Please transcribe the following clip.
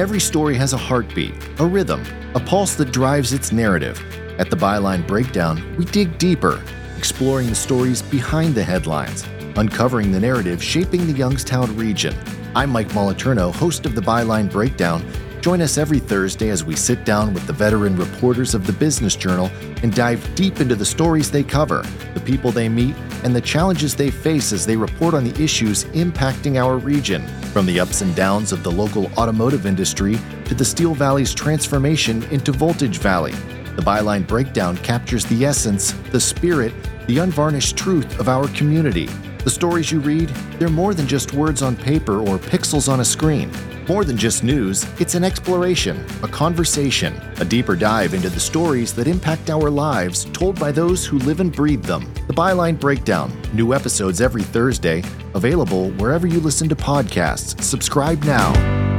Every story has a heartbeat, a rhythm, a pulse that drives its narrative. At the Byline Breakdown, we dig deeper, exploring the stories behind the headlines, uncovering the narrative shaping the Youngstown region. I'm Mike Moliterno, host of the Byline Breakdown. Join us every Thursday as we sit down with the veteran reporters of the Business Journal and dive deep into the stories they cover, the people they meet, and the challenges they face as they report on the issues impacting our region. From the ups and downs of the local automotive industry to the Steel Valley's transformation into Voltage Valley. The Byline Breakdown captures the essence, the spirit, the unvarnished truth of our community. The stories you read, they're more than just words on paper or pixels on a screen. More than just news, it's an exploration, a conversation, a deeper dive into the stories that impact our lives told by those who live and breathe them. The Byline Breakdown, new episodes every Thursday, available wherever you listen to podcasts. Subscribe now.